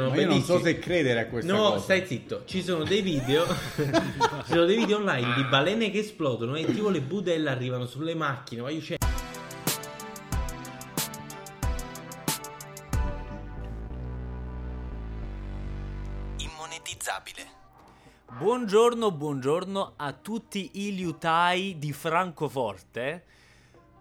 Ma io non so se credere a questa No, cosa. stai zitto. Ci sono dei video. ci sono dei video online di balene che esplodono e tipo le budelle arrivano sulle macchine. Ma io c'è. Immonetizzabile. Buongiorno, buongiorno a tutti i liutai di Francoforte.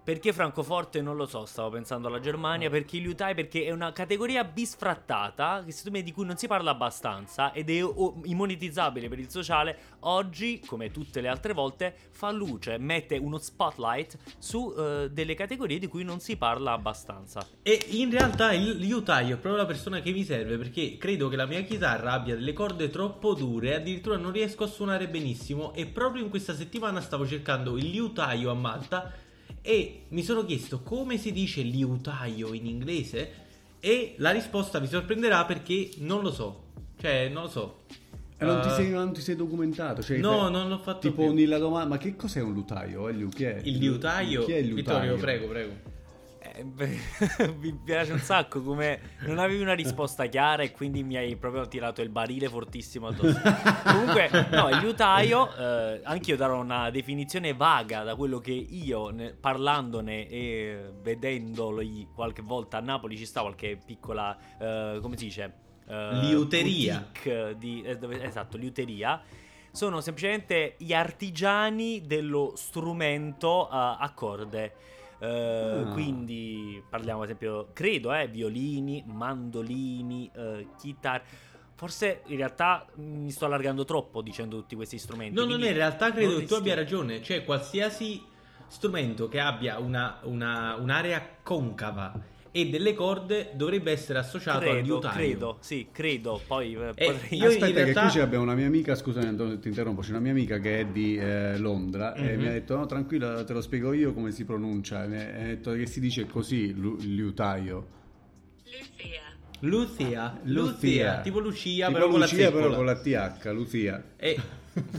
Perché Francoforte non lo so, stavo pensando alla Germania, perché i liutai perché è una categoria bisfrattata, che secondo me di cui non si parla abbastanza ed è o- immonetizzabile per il sociale. Oggi, come tutte le altre volte, fa luce, mette uno spotlight su eh, delle categorie di cui non si parla abbastanza. E in realtà il liutaio è proprio la persona che mi serve perché credo che la mia chitarra abbia delle corde troppo dure e addirittura non riesco a suonare benissimo e proprio in questa settimana stavo cercando il liutaio a Malta e mi sono chiesto come si dice liutaio in inglese e la risposta vi sorprenderà perché non lo so. Cioè, non lo so. E non, ti Uh, sei, non ti sei documentato? Cioè, No, te- non l'ho fatto Tipo più. nella domanda, ma che cos'è un lutaio? Eh, Liu, chi è? Il liutaio. Chi è il lutaio? Vittorio, prego, prego. Eh, beh, mi piace un sacco come non avevi una risposta chiara e quindi mi hai proprio tirato il barile fortissimo addosso. Comunque, no, il liutaio, eh, anche io darò una definizione vaga da quello che io, ne- parlandone e vedendolo qualche volta a Napoli, ci sta qualche piccola, eh, come si dice? Eh, Liuteria. Di, eh, dove- esatto, liuteria. Sono semplicemente gli artigiani dello strumento eh, a corde. Eh, Ah. Quindi parliamo ad esempio, credo, eh, violini, mandolini, eh, chitarre. Forse in realtà mi sto allargando troppo dicendo tutti questi strumenti. No, quindi è, in realtà credo che tu abbia ragione. Cioè, qualsiasi strumento che abbia una, una- un'area concava e delle corde dovrebbe essere associato al Credo, liutaio. credo, sì, credo. Poi eh, Eh, potrei... io Aspetta, realtà- che qui abbiamo una mia amica, scusami ti interrompo, c'è una mia amica che è di eh, Londra e Mhm. mi ha detto no tranquilla te lo spiego io come si pronuncia, e mi ha detto che si dice così, lu- liutaio. Lucia. Lucia, Lucia, Lucia. tipo Lucia, Tipo però con la Lucia però con la TH, Lucia. E,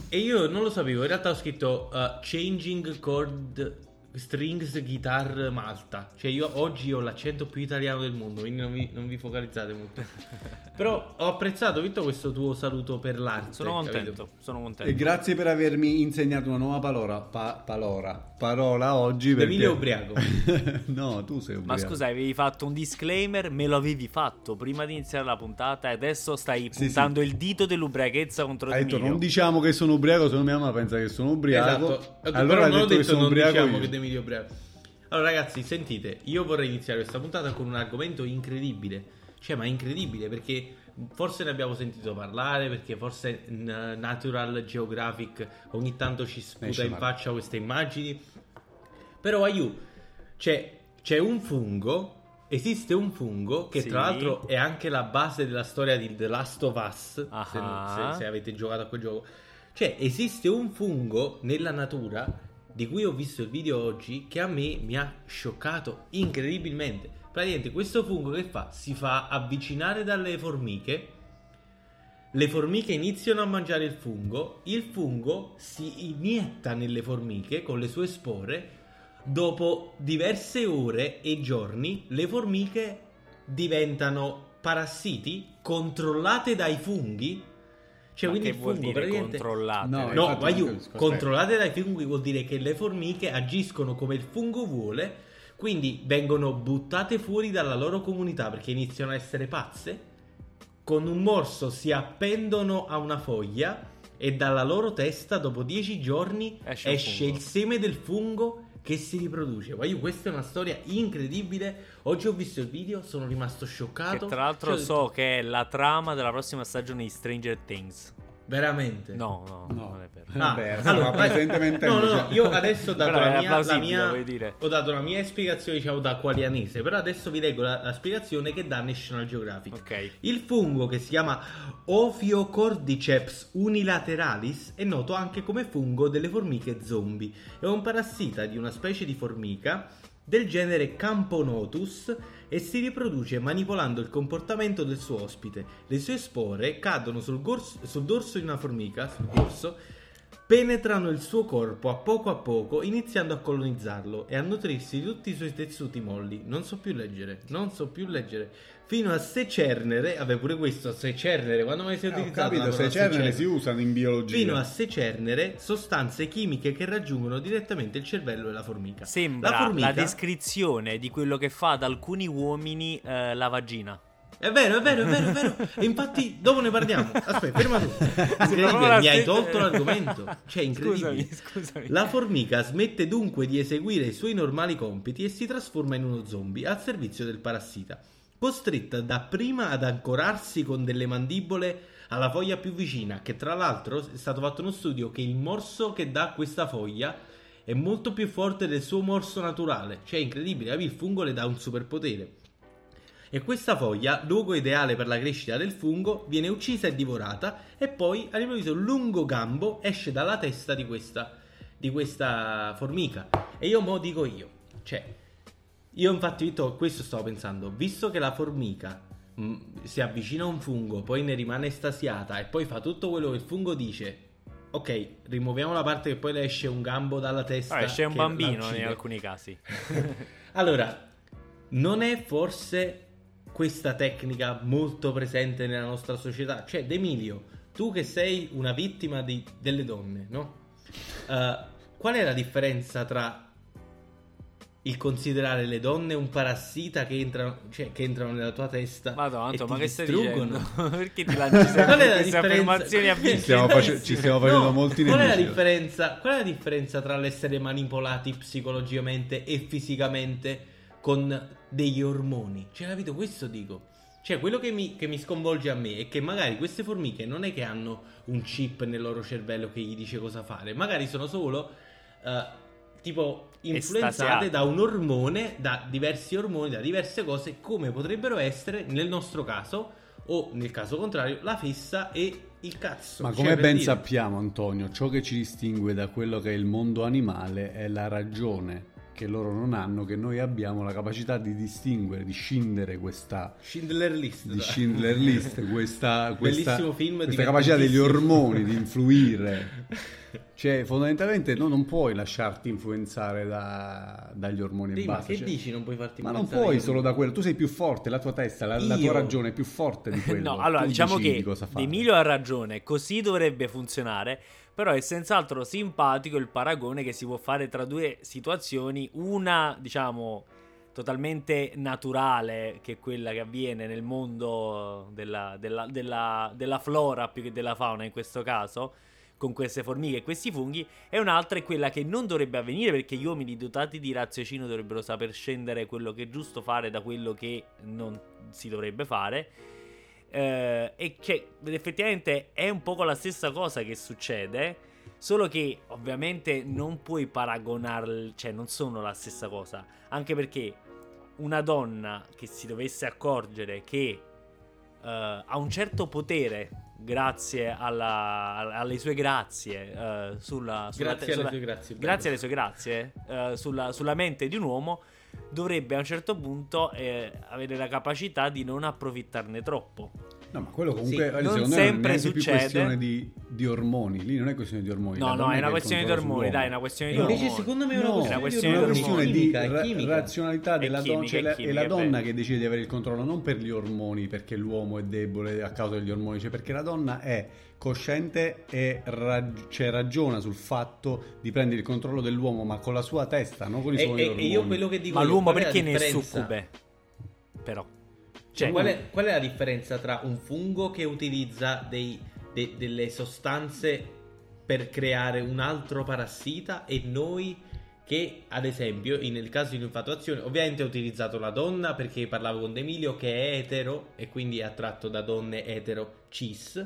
e io non lo sapevo, in realtà ho scritto uh, Changing Chord Strings Guitar Malta. Cioè io oggi ho l'accento più italiano del mondo, quindi non vi, non vi focalizzate molto. Però ho apprezzato, Vitto, questo tuo saluto per l'arte. Sono capito? contento, sono contento. E grazie per avermi insegnato una nuova parola, pa- palora, parola oggi perché... Emilio è ubriaco. no, tu sei Ma ubriaco. scusa, avevi fatto un disclaimer, me lo avevi fatto prima di iniziare la puntata e adesso stai Sì, puntando il dito dell'ubriachezza contro Hai di detto Emilio. non diciamo che sono ubriaco, se no mia mamma pensa che sono ubriaco. Esatto. Allora Però non ho detto che detto sono non ubriaco diciamo io. che Emilio è ubriaco. Allora ragazzi, sentite, io vorrei iniziare questa puntata con un argomento incredibile. Cioè, ma incredibile perché forse ne abbiamo sentito parlare, perché forse Natural Geographic ogni tanto ci sputa in faccia queste immagini. Però aiuto, c'è, c'è un fungo, esiste un fungo che Sì. tra l'altro è anche la base della storia di The Last of Us, se, Ah. se- se avete giocato a quel gioco. Cioè, esiste un fungo nella natura di cui ho visto il video oggi che a me mi ha scioccato incredibilmente. Praticamente questo fungo che fa? Si fa avvicinare dalle formiche. Le formiche iniziano a mangiare il fungo, il fungo si inietta nelle formiche con le sue spore. Dopo diverse ore e giorni, le formiche diventano parassiti controllate dai funghi. Cioè, Ma quindi che il vuol fungo dire praticamente controllate? No, No, ma io, controllate dai funghi vuol dire che le formiche agiscono come il fungo vuole, quindi vengono buttate fuori dalla loro comunità perché iniziano a essere pazze. Con un morso si appendono a una foglia e dalla loro testa, dopo 10 giorni, Esce esce il seme del fungo che si riproduce. Ma io, questa è una storia incredibile. Oggi ho visto il video, sono rimasto scioccato. Che tra l'altro Cioè, so che è la trama della prossima stagione di Stranger Things. Veramente? No, no, No. non è vero. Ah, Vabbè, allora, ma presentemente no, no, no, io adesso ho dato la mia, la mia- ho dato la mia spiegazione, diciamo, da qualianese, però adesso vi leggo la, la spiegazione che dà National Geographic. Ok. Il fungo che si chiama Ophiocordyceps unilateralis è noto anche come fungo delle formiche zombie. È un parassita di una specie di formica del genere Camponotus e si riproduce manipolando il comportamento del suo ospite. Le sue spore cadono sul, gors- sul dorso di una formica, sul dorso, penetrano il suo corpo a poco a poco, iniziando a colonizzarlo e a nutrirsi di tutti i suoi tessuti molli. Non so più leggere, non so più leggere. Fino a secernere, vabbè pure questo, secernere, quando mai si è Eh, ho utilizzato? capito, la se parola cernere secernere? si usano in biologia. Fino a secernere sostanze chimiche che raggiungono direttamente il cervello della formica. Sembra la la, formica... descrizione di quello che fa ad alcuni uomini eh, la vagina. È vero, è vero, è vero, è vero. E infatti, dopo ne parliamo. Aspetta, ferma tu. Incredibile, la mi hai tolto l'argomento. Cioè, incredibile. Scusami, scusami. La formica smette dunque di eseguire i suoi normali compiti e si trasforma in uno zombie al servizio del parassita, costretta dapprima ad ancorarsi con delle mandibole alla foglia più vicina, che tra l'altro è stato fatto uno studio che il morso che dà questa foglia è molto più forte del suo morso naturale. Cioè, incredibile, capi? il fungo le dà un superpotere. E questa foglia, luogo ideale per la crescita del fungo, viene uccisa e divorata e poi all'improvviso un lungo gambo esce dalla testa di questa, di questa formica. E io mo dico io, cioè, io infatti Vito, questo stavo pensando, visto che la formica mh, si avvicina a un fungo, poi ne rimane estasiata e poi fa tutto quello che il fungo dice, ok, rimuoviamo la parte che poi le esce un gambo dalla testa. Ah, c'è un bambino in alcuni casi. Allora, non è forse questa tecnica molto presente nella nostra società? Cioè, D'Emilio, tu che sei una vittima di- delle donne, no? Eh, qual è la differenza tra il considerare le donne un parassita che entrano, cioè, che entrano nella tua testa Madonna, e ma che stai distruggono? dicendo? Perché ti lanci sempre Qual è la queste differenza? affermazioni a stiamo, face- ci stiamo facendo molti Qual è, la nemici. differenza, qual è la differenza tra l'essere manipolati psicologicamente e fisicamente con degli ormoni? Cioè, capito? Questo dico. Cioè, quello che mi, che mi sconvolge a me è che magari queste formiche non è che hanno un chip nel loro cervello che gli dice cosa fare, magari sono solo eh, tipo influenzate da un ormone, da diversi ormoni, da diverse cose, come potrebbero essere nel nostro caso, o nel caso contrario, la fessa e il cazzo. Ma Cioè, come per ben dire- sappiamo, Antonio, ciò che ci distingue da quello che è il mondo animale è la ragione che loro non hanno, che noi abbiamo la capacità di distinguere, di scindere questa Schindler List. di. Schindler List, questa, questa, questa capacità degli ormoni di influire. Cioè, fondamentalmente no, non puoi lasciarti influenzare da- dagli ormoni Sì, e ma basta. che cioè- dici? Non puoi farti ma non influenzare puoi solo da quello, tu sei più forte, la tua testa, la, la tua Io? ragione è più forte di quello. No, allora Tu diciamo che fare. Emilio ha ragione, così dovrebbe funzionare, però è senz'altro simpatico il paragone che si può fare tra due situazioni, una diciamo totalmente naturale, che è quella che avviene nel mondo della, della- della- della flora più che della fauna in questo caso, con queste formiche e questi funghi, e un'altra è quella che non dovrebbe avvenire perché gli uomini dotati di raziocinio dovrebbero saper scendere quello che è giusto fare da quello che non si dovrebbe fare. Eh, e che effettivamente è un po' la stessa cosa che succede. Solo che ovviamente non puoi paragonarli, cioè non sono la stessa cosa. Anche perché una donna che si dovesse accorgere che eh, ha un certo potere grazie alla- alle sue grazie eh, sulla, sulla, Grazie alle sulla- sue grazie. grazie alle sue grazie eh, sulla, sulla mente di un uomo dovrebbe a un certo punto eh, avere la capacità di non approfittarne troppo. No, ma quello comunque Sì, non secondo me non è sempre più succede. questione di, di ormoni. Lì non è questione di ormoni. No, no, è una questione di ormoni, dai, è una questione di No. invece ormoni. secondo me è una No, questione, È una di questione è una di ormoni. questione di chimica, è ra- chimica. razionalità È della donna. Cioè è la- è la è donna che decide di avere il controllo non per gli ormoni, perché l'uomo è debole a causa degli ormoni, cioè perché la donna è cosciente e rag- cioè, ragiona sul fatto di prendere il controllo dell'uomo, ma con la sua testa, non con i suoi e- ormoni. e io quello che dico Ma l'uomo è perché ne è succube? Però. Cioè, Cioè, qual, è, qual è la differenza tra un fungo che utilizza dei- de- delle sostanze per creare un altro parassita e noi che, ad esempio, in- nel caso di un'infatuazione, ovviamente ho utilizzato la donna perché parlavo con Emilio che è etero e quindi è attratto da donne etero cis.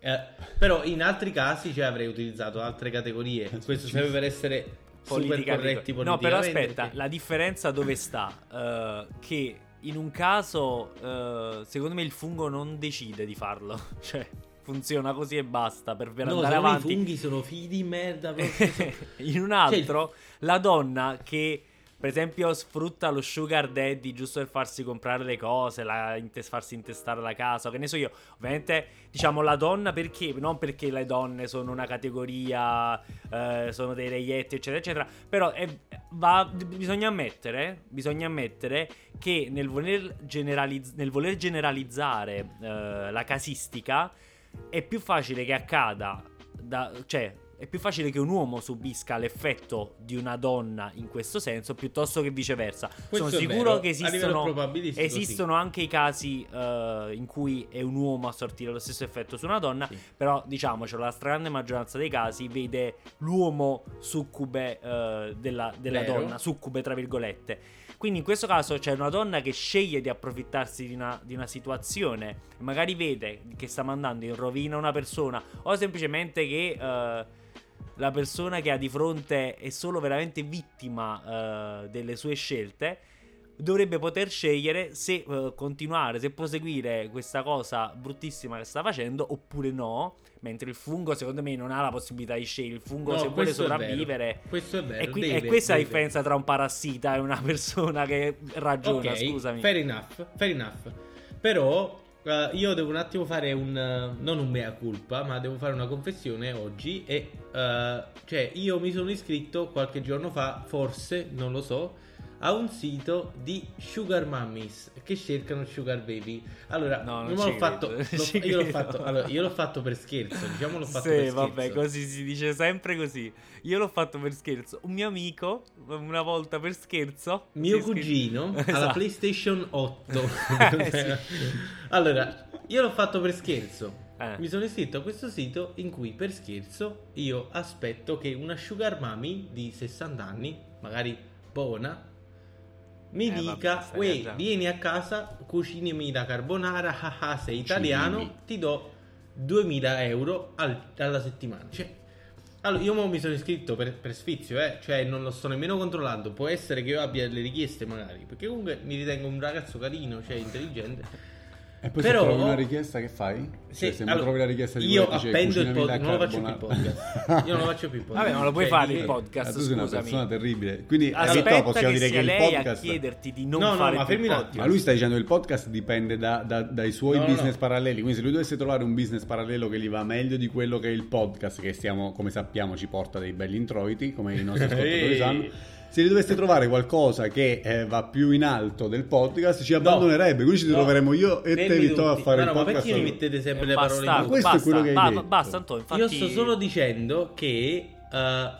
Eh, però in altri casi cioè, avrei utilizzato altre categorie. Questo serve per essere super politica corretti No, però aspetta, perché- la differenza dove sta? Eh, che in un caso, eh, secondo me, il fungo non decide di farlo. Cioè, funziona così e basta per, per No, andare avanti. i funghi sono figli di merda. in un altro, la donna che per esempio, sfrutta lo sugar daddy giusto per farsi comprare le cose, la, inte- farsi intestare la casa, che ne so io. Ovviamente, diciamo la donna perché? Non perché le donne sono una categoria, eh, sono dei reietti, eccetera, eccetera. Però è, va, bisogna ammettere, bisogna ammettere che nel voler, generalizz- nel voler generalizzare eh, la casistica è più facile che accada, da, cioè è più facile che un uomo subisca l'effetto di una donna in questo senso piuttosto che viceversa. Questo Sono sicuro che esistono, esistono anche i casi eh, in cui è un uomo a sortire lo stesso effetto su una donna, Sì. però diciamocelo, la stragrande maggioranza dei casi vede l'uomo succube eh, della, della donna, succube tra virgolette. Quindi in questo caso c'è una donna che sceglie di approfittarsi di una, di una situazione, magari vede che sta mandando in rovina una persona o semplicemente che eh, la persona che ha di fronte è solo veramente vittima eh, delle sue scelte, dovrebbe poter scegliere se eh, continuare, se proseguire questa cosa bruttissima che sta facendo oppure no. Mentre il fungo, secondo me, non ha la possibilità di scegliere. Il fungo, No, se vuole è sopravvivere, Questo è vero. e, qui- deve- e questa è la deve. differenza tra un parassita e una persona che ragiona, Ok, scusami. fair enough, fair enough. Però eh, io devo un attimo fare un eh, non un mea culpa, ma devo fare una confessione oggi e eh, cioè io mi sono iscritto qualche giorno fa, forse, non lo so, a un sito di sugar mummies che cercano sugar baby. Allora, No, non l'ho fatto, l'ho- io l'ho fatto, allora, io l'ho fatto per scherzo, diciamo l'ho fatto sì, per scherzo. vabbè, così si dice sempre così. Io l'ho fatto per scherzo. Un mio amico, una volta per scherzo, Mio cugino alla Esatto. PlayStation 8. Eh, Allora, io l'ho fatto per scherzo. Eh. Mi sono iscritto a questo sito in cui per scherzo io aspetto che una sugar mami di 60 anni, magari buona, mi Eh, vabbè, dica, già." vieni a casa, cucinami la carbonara, ah, ah, sei italiano, Cucinami. ti do 2000 euro al- alla settimana. Cioè, allora, io mi sono iscritto per, per sfizio, eh? cioè non lo sto nemmeno controllando. Può essere che io abbia delle richieste, magari, perché comunque mi ritengo un ragazzo carino, cioè intelligente. E poi Però- se trovi una richiesta che fai? Sì, Cioè, se non allora, trovi la richiesta di io dice, appendo il "Cucinami la podcast, non lo faccio più il carbonara". podcast. Io non lo faccio più il podcast. Vabbè, ma lo puoi Cioè, fare il podcast, tu sei una persona terribile. Quindi capito, Aspetta possiamo che dire sia che il lei podcast a chiederti di non No, no, fare ma più il fermi un attimo. podcast. Ma lui sta dicendo che il podcast dipende da- da- dai suoi No, no, business no. paralleli. Quindi, se lui dovesse trovare un business parallelo che gli va meglio di quello che è il podcast, che stiamo, come sappiamo, ci porta dei belli introiti, come i nostri ascoltatori sanno. Se gli dovesse trovare qualcosa che eh, va più in alto del podcast, ci abbandonerebbe. Quindi ci No. troveremo io e te, Fermi Vittorio, a fare Ma il no, ma podcast. perché mi mettete sempre le Basta, parole in Ma questo è basta, quello che hai ba- detto. basta, Antonio, infatti... Io sto solo dicendo che, eh,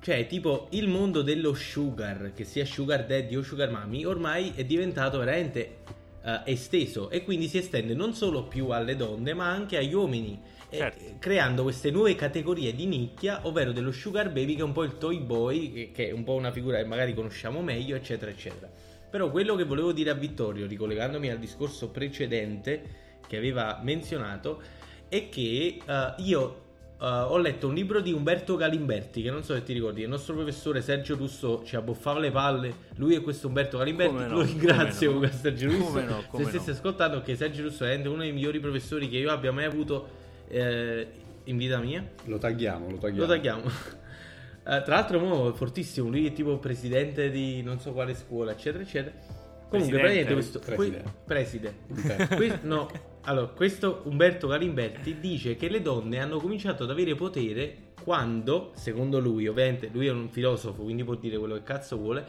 cioè, tipo, il mondo dello sugar, che sia sugar daddy o sugar mommy, ormai è diventato veramente eh, esteso e quindi si estende non solo più alle donne, ma anche agli uomini. Eh, Certo. creando queste nuove categorie di nicchia, ovvero dello sugar baby, che è un po' il toy boy, che, è un po' una figura che magari conosciamo meglio, eccetera, eccetera. Però quello che volevo dire a Vittorio, ricollegandomi al discorso precedente che aveva menzionato, è che eh, io eh, ho letto un libro di Umberto Galimberti, che non so se ti ricordi, il nostro professore Sergio Russo ci abboffava le palle, lui e questo Umberto Galimberti, Come no, lo ringrazio come no. Sergio Russo, Come no, come se stessi ascoltando che Sergio Russo è uno dei migliori professori che io abbia mai avuto eh, in vita mia. Lo tagliamo, lo tagliamo. Lo tagliamo. Eh, tra l'altro, mo, è fortissimo. Lui è tipo presidente di non so quale scuola, eccetera, eccetera. Comunque, Presidente? praticamente questo. Preside. que- preside. Ok. Que- no, allora, questo Umberto Galimberti dice che le donne hanno cominciato ad avere potere quando, secondo lui, ovviamente, lui è un filosofo, quindi può dire quello che cazzo vuole.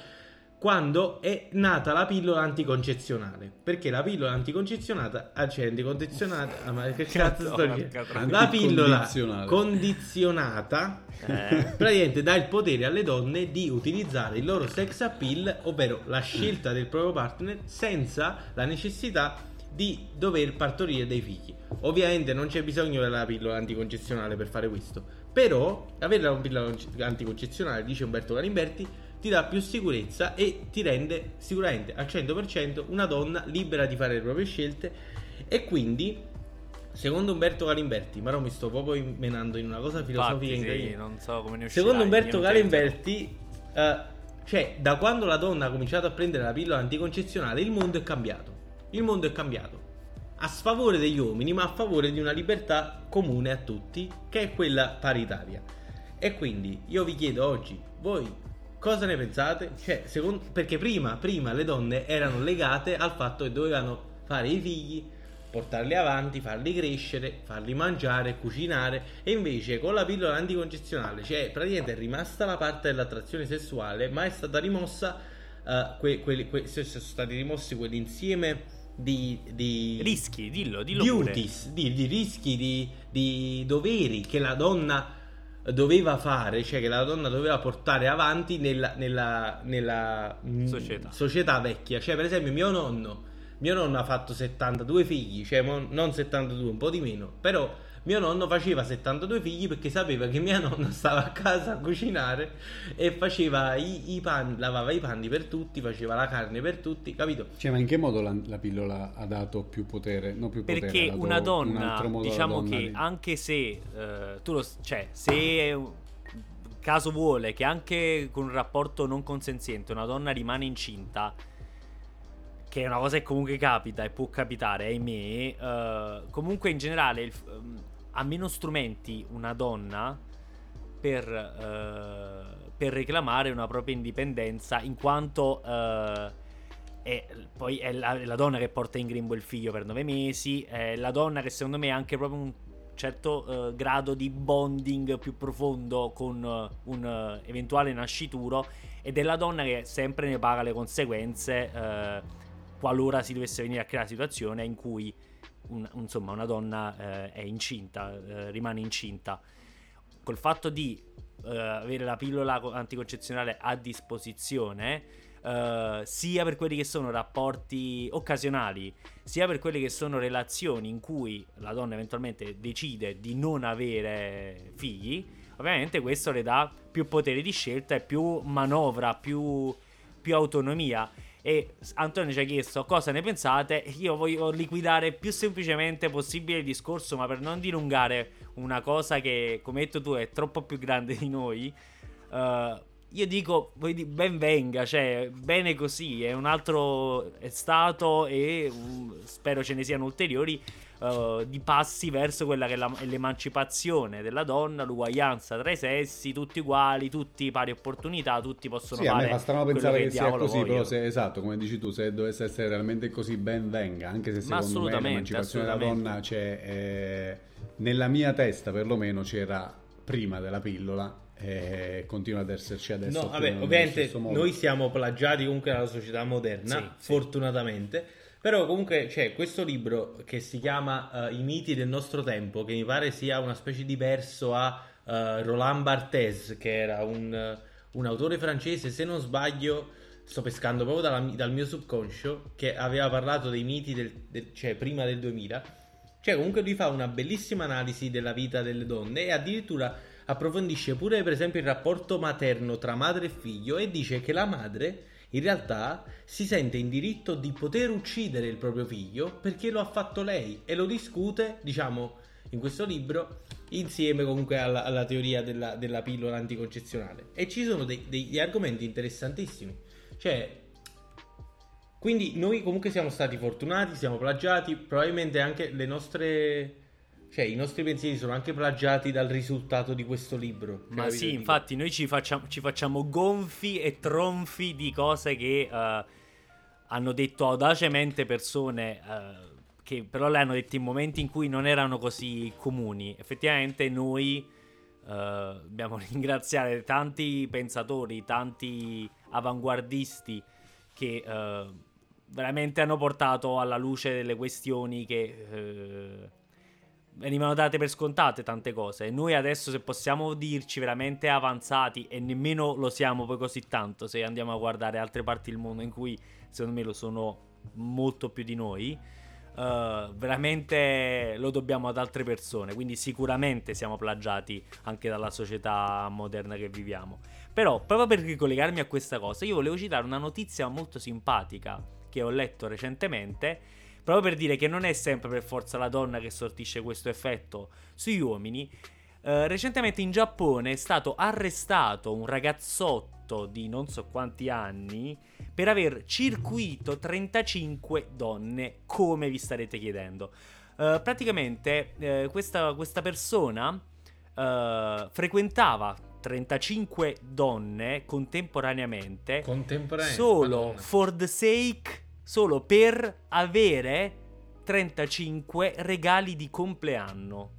Quando è nata la pillola anticoncezionale, perché la pillola anticoncezionata, ah, cioè anticoncezionata, ah, ma che cazzo sto dicendo? La pillola condizionata Eh. praticamente dà il potere alle donne di utilizzare il loro sex appeal, ovvero la scelta del proprio partner, senza la necessità di dover partorire dei figli. Ovviamente non c'è bisogno della pillola anticoncezionale per fare questo, però avere la pillola anticoncezionale, dice Umberto Galimberti, ti dà più sicurezza e ti rende sicuramente al 100% una donna libera di fare le proprie scelte e quindi secondo Umberto Galimberti, ma mi sto proprio menando in una cosa filosofica Infatti, sì, non so come ne uscirai. Secondo Umberto. Galimberti, eh, cioè, da quando la donna ha cominciato a prendere la pillola anticoncezionale, il mondo è cambiato. Il mondo è cambiato. A sfavore degli uomini, ma a favore di una libertà comune a tutti, che è quella paritaria. E quindi io vi chiedo oggi, voi cosa ne pensate? Cioè, secondo, perché prima, prima le donne erano legate al fatto che dovevano fare i figli, portarli avanti, farli crescere, farli mangiare, cucinare e invece con la pillola anticoncezionale, cioè praticamente è rimasta la parte dell'attrazione sessuale, ma è stata rimossa, uh, que, que, que, sono stati rimossi quell'insieme di, di rischi, dillo, dillo duties, di, di, rischi, di, di doveri che la donna doveva fare, cioè che la donna doveva portare avanti nella, nella, nella mm, società. società vecchia. Cioè, per esempio, mio nonno, mio nonno ha fatto 72 figli, cioè non 72, un po' di meno, però mio nonno faceva 72 figli perché sapeva che mia nonna stava a casa a cucinare e faceva i, i panni, lavava i panni per tutti, faceva la carne per tutti, capito? Cioè, ma in che modo la, la pillola ha dato più potere? No, più perché potere, una donna, un diciamo donna che di... anche se uh, tu lo, cioè, se caso vuole che anche con un rapporto non consenziente una donna rimane incinta che è una cosa che comunque capita e può capitare, ahimè. Uh, comunque, in generale, il, um, ha meno strumenti una donna per, uh, per reclamare una propria indipendenza, in quanto uh, è, poi è la, la, donna che porta in grembo il figlio per nove mesi, è la donna che secondo me ha anche proprio un certo uh, grado di bonding più profondo con un eventuale nascituro ed è la donna che sempre ne paga le conseguenze qualora si dovesse venire a creare una situazione in cui un, insomma, una donna eh, è incinta, eh, rimane incinta, col fatto di eh, avere la pillola anticoncezionale a disposizione, Uh, sia per quelli che sono rapporti occasionali, sia per quelle che sono relazioni in cui la donna eventualmente decide di non avere figli, ovviamente questo le dà più potere di scelta e più manovra, più, più autonomia. E Antonio ci ha chiesto cosa ne pensate. Io voglio liquidare più semplicemente possibile il discorso, ma per non dilungare una cosa che, come hai detto tu, è troppo più grande di noi. Uh, io dico, ben venga, cioè, bene così, è un altro stato e um, spero ce ne siano ulteriori uh, di passi verso quella che è, la, è, l'emancipazione della donna, l'uguaglianza tra i sessi, tutti uguali, tutti pari opportunità, tutti possono sì, fare. Sì, a me fa strano pensare che, che sia così, voglio. però se, esatto, come dici tu, se dovesse essere realmente così ben venga, anche se secondo me l'emancipazione della donna c'è eh, nella mia testa perlomeno c'era prima della pillola e continua ad esserci adesso. No, vabbè, ovviamente noi siamo plagiati comunque dalla società moderna, sì, fortunatamente. Sì. Però comunque c'è questo libro che si chiama uh, I miti del nostro tempo, che mi pare sia una specie di verso a uh, Roland Barthes, che era un, uh, un, autore francese, se non sbaglio, sto pescando proprio dalla, dal mio subconscio, che aveva parlato dei miti del, del, cioè prima del 2000. Cioè comunque lui fa una bellissima analisi della vita delle donne e addirittura approfondisce pure per esempio il rapporto materno tra madre e figlio e dice che la madre in realtà si sente in diritto di poter uccidere il proprio figlio perché lo ha fatto lei e lo discute, diciamo, in questo libro insieme comunque alla, alla teoria della, della, pillola anticoncezionale. E ci sono dei, degli argomenti interessantissimi. Cioè, quindi noi comunque siamo stati fortunati, siamo plagiati, probabilmente anche le nostre cioè, i nostri pensieri sono anche plagiati dal risultato di questo libro. Ma sì, infatti, noi ci facciamo, ci facciamo, gonfi e tronfi di cose che uh, hanno detto audacemente persone. Uh, che però le hanno dette in momenti in cui non erano così comuni. Effettivamente, noi uh, dobbiamo ringraziare tanti pensatori, tanti avanguardisti che veramente hanno portato alla luce delle questioni che venivano date per scontate tante cose. Noi adesso, se possiamo dirci veramente avanzati, e nemmeno lo siamo poi così tanto, se andiamo a guardare altre parti del mondo in cui secondo me lo sono molto più di noi. Uh, veramente lo dobbiamo ad altre persone, quindi sicuramente siamo plagiati anche dalla società moderna che viviamo. Però, proprio per ricollegarmi a questa cosa, io volevo citare una notizia molto simpatica che ho letto recentemente Proprio per dire che non è sempre per forza la donna che sortisce questo effetto sugli uomini. Uh, recentemente in Giappone è stato arrestato un ragazzotto di non so quanti anni per aver circuito 35 donne, come vi starete chiedendo. Uh, praticamente uh, questa, questa, persona frequentava 35 donne contemporaneamente Contemporaneamente. solo for the sake, solo per avere 35 regali di compleanno.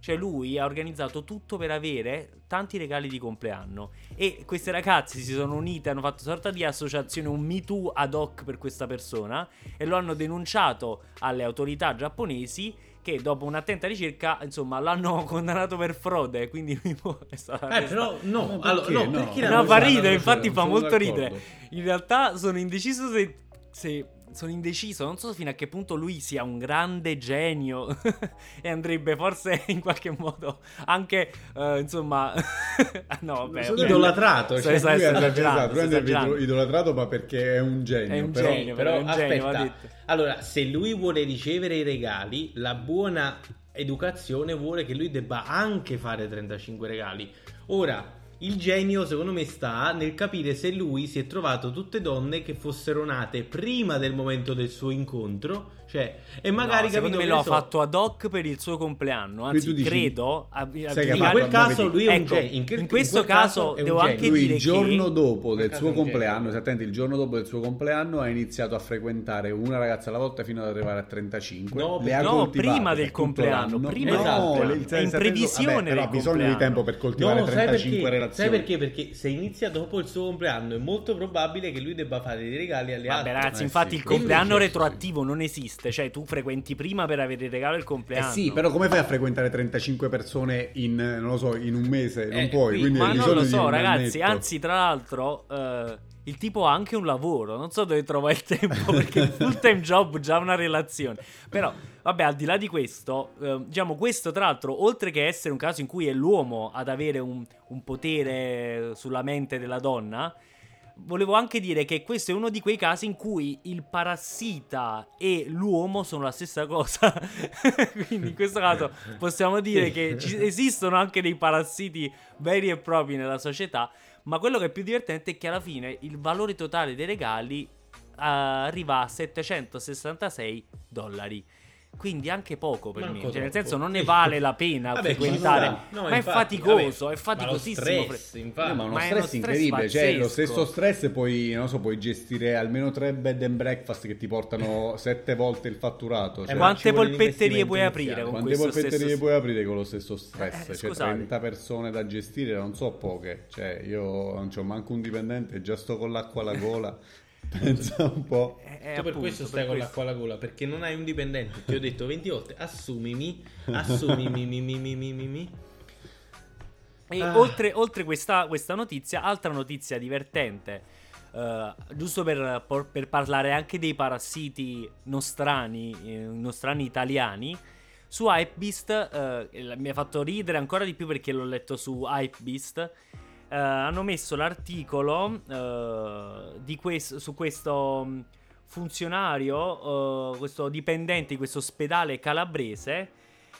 Cioè lui ha organizzato tutto per avere tanti regali di compleanno e queste ragazze si sono unite, hanno fatto sorta di associazione, un Me Too ad hoc per questa persona e lo hanno denunciato alle autorità giapponesi che dopo un'attenta ricerca, insomma, l'hanno condannato per frode, quindi lui è stato Eh, però no, Ma allora, perché? no, No. perché No, fa ridere, infatti fa molto d'accordo. ridere. In realtà sono indeciso se, se- sono indeciso, non so fino a che punto lui sia un grande genio e andrebbe forse in qualche modo anche, eh, insomma, no, vabbè, Sono vabbè. idolatrato, cioè, esa- Lui è esagerato, esagerando. idolatrato ma perché è un genio. È un però- genio. però un genio, aspetta. Allora, se lui vuole ricevere i regali, la buona educazione vuole che lui debba anche fare 35 regali. Ora, il genio secondo me sta nel capire se lui si è trovato tutte donne che fossero nate prima del momento del suo incontro, cioè e magari No, secondo capito me che lo ne ha so, fatto ad hoc per il suo compleanno. Anzi, dici- credo. a- a- Sai che In quel caso lui è un Ecco, genio. In, in questo quel caso devo genio. anche Lui dire il giorno che- dopo del suo compleanno, esattamente il giorno dopo del suo compleanno, ha iniziato a frequentare una ragazza alla volta fino ad arrivare a 35. No, Le ha no, prima del compleanno, prima del no, È in previsione vabbè, però bisogno di tempo per coltivare No, sai 35 perché? relazioni. Sai perché? Perché se inizia dopo il suo compleanno è molto probabile che lui debba fare dei regali alle Vabbè, altre. ragazzi, Eh, infatti il compleanno retroattivo non esiste. Cioè, tu frequenti prima per avere il regalo del Eh compleanno. sì, però come fai a frequentare 35 persone in, non lo so, in un mese? Non Eh, puoi, qui- quindi Ma non lo so, ragazzi. annetto. Anzi, tra l'altro, eh, il tipo ha anche un lavoro. Non so dove trova il tempo perché il full time job già una relazione. Però, vabbè, al di là di questo, eh, diciamo, questo tra l'altro, oltre che essere un caso in cui è l'uomo ad avere un, un potere sulla mente della donna. Volevo anche dire che questo è uno di quei casi in cui il parassita e l'uomo sono la stessa cosa. Quindi in questo caso possiamo dire che esistono anche dei parassiti veri e propri nella società. Ma quello che è più divertente è che alla fine il valore totale dei regali arriva a 766 dollari. Quindi anche poco per Manco me. Cioè, nel senso, non ne vale la pena Vabbè, frequentare. sta. No, ma è infatti, faticoso, vabbè, è faticosissimo. Ma lo stress, infatti. Eh, ma uno Ma è uno stress stress incredibile, cioè lo pazzesco. stesso stress poi, non so, puoi gestire almeno tre bed and breakfast che ti portano sette volte il fatturato. Eh, Cioè, ma Quante polpetterie puoi aprire con quante questo polpetterie stesso... puoi aprire con lo stesso stress? Eh, cioè scusate. 30 persone da gestire, non so poche. Cioè io non c'ho manco un dipendente, già sto con l'acqua alla gola. Pensa un po'. Eh, Tu per appunto, questo stai per con questo. l'acqua alla gola perché non hai un dipendente. Ti ho detto 20 volte: assumimi, assumimi, mi, mi, mi, mi, mi, mi. E Ah. oltre, oltre questa, questa notizia, altra notizia divertente, eh, giusto per, per parlare anche dei parassiti nostrani, eh, nostrani italiani, su Hypebeast, eh, e mi ha fatto ridere ancora di più perché l'ho letto su Hypebeast, eh, hanno messo l'articolo eh, di quest- su questo mh, funzionario, eh, questo dipendente di questo ospedale calabrese,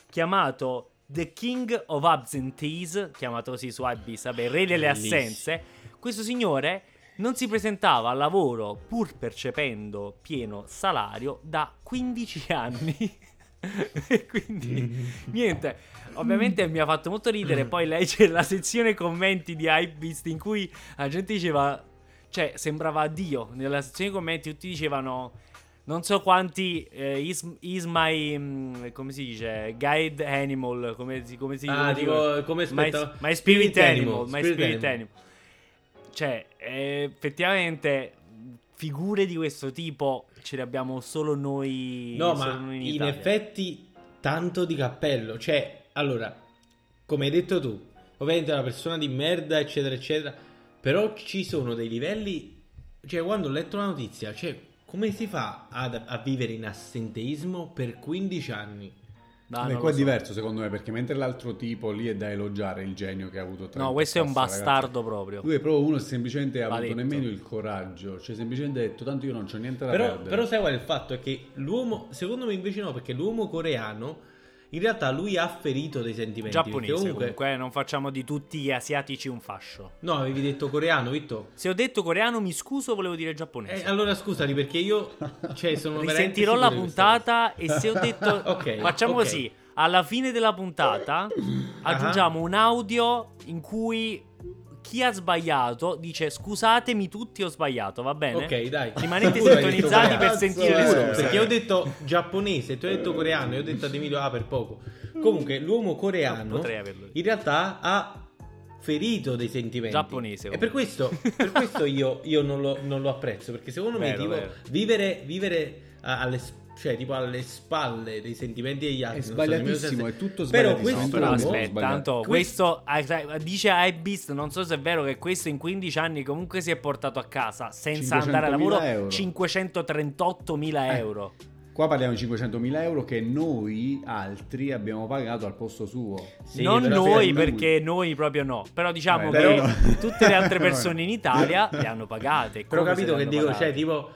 chiamato The King of Absentees, chiamato così su Hypebeast, vabbè, re delle Bellissimo. assenze. Questo signore non si presentava al lavoro pur percependo pieno salario da 15 anni. e quindi niente, ovviamente mi ha fatto molto ridere poi leggere la sezione commenti di Hypebeast in cui la gente diceva cioè sembrava Dio, nella sezione commenti tutti dicevano non so quanti eh, is, is my mm, come si dice guide animal come si, come si Ah, come dico, dico- come My, my spirit, Spirit animal, animal, my spirit spirit animal. animal. Cioè, eh, effettivamente figure di questo tipo ce le abbiamo solo noi No, solo ma noi in, Italia. effetti tanto di cappello. Cioè, allora, come hai detto tu, ovviamente è una persona di merda, eccetera, eccetera. Però ci sono dei livelli. Cioè, quando ho letto la notizia, cioè, come si fa ad- a vivere in assenteismo per 15 anni? Ah, Beh, qua è so. diverso secondo me perché mentre l'altro tipo lì è da elogiare il genio che ha avuto 30 No, questo è un passa, ragazzi. bastardo proprio. Lui è proprio uno che semplicemente ha avuto nemmeno il coraggio, cioè semplicemente ha detto tanto io non c'ho niente da Però, perdere. però sai qual è il fatto? È che l'uomo, secondo me invece no, perché l'uomo coreano, in realtà lui ha ferito dei sentimenti. perché Giapponese comunque... comunque, eh, non facciamo di tutti gli asiatici un fascio. No, avevi detto coreano, Vitto? Se ho detto coreano mi scuso, volevo dire giapponese. Eh, allora scusali perché io cioè, sono Risentirò la puntata e se ho detto Ok, facciamo ok. così. alla fine della puntata aggiungiamo un audio in cui chi ha sbagliato dice scusatemi tutti ho sbagliato, va bene? Ok, dai. Rimanete Pure sintonizzati per sentire le scuse. Perché ho detto giapponese, tu hai detto coreano, io ho detto ad Emilio ah per poco. Comunque l'uomo coreano in realtà ha ferito dei sentimenti. Giapponese, E per questo, per questo io, io non, lo, non lo apprezzo, perché secondo me Vero, tipo, vero. vivere, vivere alle, s- cioè, tipo alle spalle dei sentimenti degli altri. È sbagliatissimo, è tutto Però sbagliatissimo. questo Però uomo- aspetta, sbagliato. tanto questo ah, dice Ibis, non so se è vero che questo in 15 anni comunque si è portato a casa senza andare a 500.000 lavoro euro. 538.000 Eh. euro. Qua parliamo di 500.000 euro che noi altri abbiamo pagato al posto suo. Sì, non però noi perché noi proprio no, però diciamo Eh, che però no. tutte le altre persone in Italia le hanno pagate. Però ho capito che dico, pagate. cioè, tipo.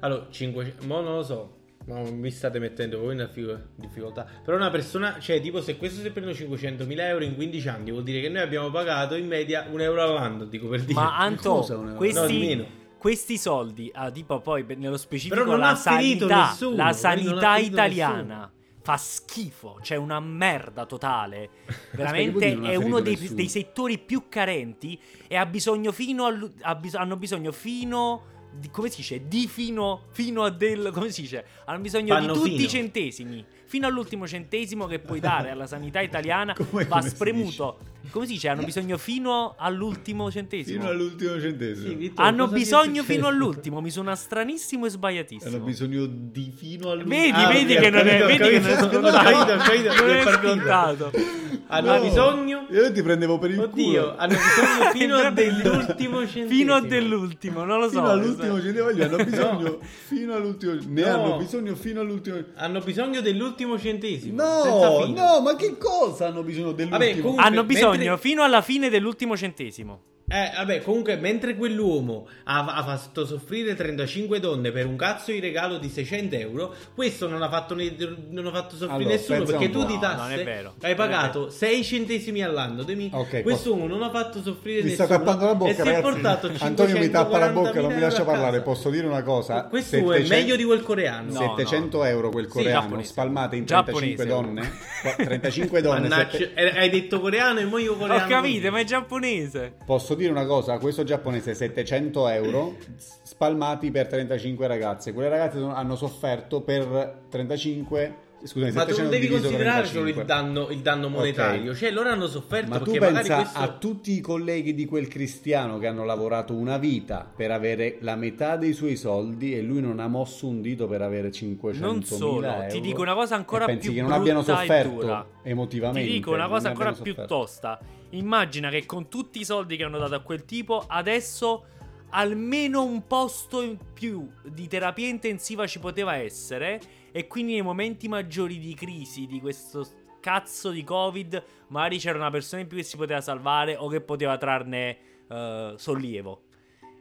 Allora, 500. Ma non lo so. Ma mi state mettendo voi in diffico- difficoltà. Però una persona, cioè, tipo, se questo si prendono 500.000 euro in 15 anni, vuol dire che noi abbiamo pagato in media un euro all'anno. Dico per dire. Ma Anto, euro? No, questi, questi soldi, ah, tipo poi nello specifico Però non la sanità, nessuno, la non ha sanità italiana fa schifo, c'è una merda totale. Veramente ha è uno dei, nessuno? dei settori più carenti e ha bisogno fino al, ha bis- hanno bisogno fino di- come si dice? Di fino, fino a del. Come si dice? Hanno bisogno Fanno di tutti fino. i centesimi. Fino all'ultimo centesimo che puoi dare alla sanità italiana Come- va come spremuto. Come si dice? Hanno bisogno fino all'ultimo centesimo. Fino all'ultimo centesimo. Sì, Vittor, Hanno bisogno fino all'ultimo. Mi suona stranissimo e sbagliatissimo. Hanno bisogno di fino all'ultimo. Vedi, Ah, vedi che ho non è, capito, vedi che non è capito, scontato. capito, capito, non è scontato. Hanno No, bisogno. Io ti prendevo per il Oddio, culo. hanno bisogno fino a Entrambi- dell'ultimo centesimo. Fino a dell'ultimo, non lo so. Fino all'ultimo centesimo hanno bisogno No. fino all'ultimo. Ne No. hanno bisogno fino all'ultimo. Hanno bisogno dell'ultimo centesimo. No, no, ma che cosa hanno bisogno dell'ultimo? Vabbè, comunque- Hanno bisogno mentre- fino alla fine dell'ultimo centesimo. Eh, vabbè, comunque, mentre quell'uomo ha, ha fatto soffrire 35 donne per un cazzo di regalo di 600 euro, questo non ha fatto, ne- non ha fatto soffrire Allora, nessuno perché tu di No, tasse vero. hai pagato 6 centesimi all'anno. Demi- Ok, questo uomo non ha fatto soffrire Mi sta nessuno. tappando la bocca, e si è ragazzi. portato Antonio mi tappa la bocca, non mi 540.000 lascia parlare. Posso dire una cosa? Questo 700 è meglio di quel coreano. No. 700 euro quel Sì, coreano giapponese. spalmate in Giapponese. 35 donne. Qua- 35 donne. Sette- eh, hai detto coreano e mo io coreano. Ho capito, ma è giapponese. Posso dire una cosa? Questo giapponese 700 euro spalmati per 35 ragazze. Quelle ragazze hanno sofferto per 35. Scusami, Ma tu 700 non devi considerare solo il 35. danno, il danno monetario. Ok. Cioè, loro hanno sofferto Ma tu pensa questo... a tutti i colleghi di quel cristiano che hanno lavorato una vita per avere la metà dei suoi soldi e lui non ha mosso un dito per avere 500 Non solo, euro. ti dico una cosa ancora E pensi più che non abbiano sofferto emotivamente. Ti dico una cosa ancora più tosta. Immagina che con tutti i soldi che hanno dato a quel tipo, adesso almeno un posto in più di terapia intensiva ci poteva essere. E quindi nei momenti maggiori di crisi di questo cazzo di Covid, magari c'era una persona in più che si poteva salvare o che poteva trarne eh, sollievo.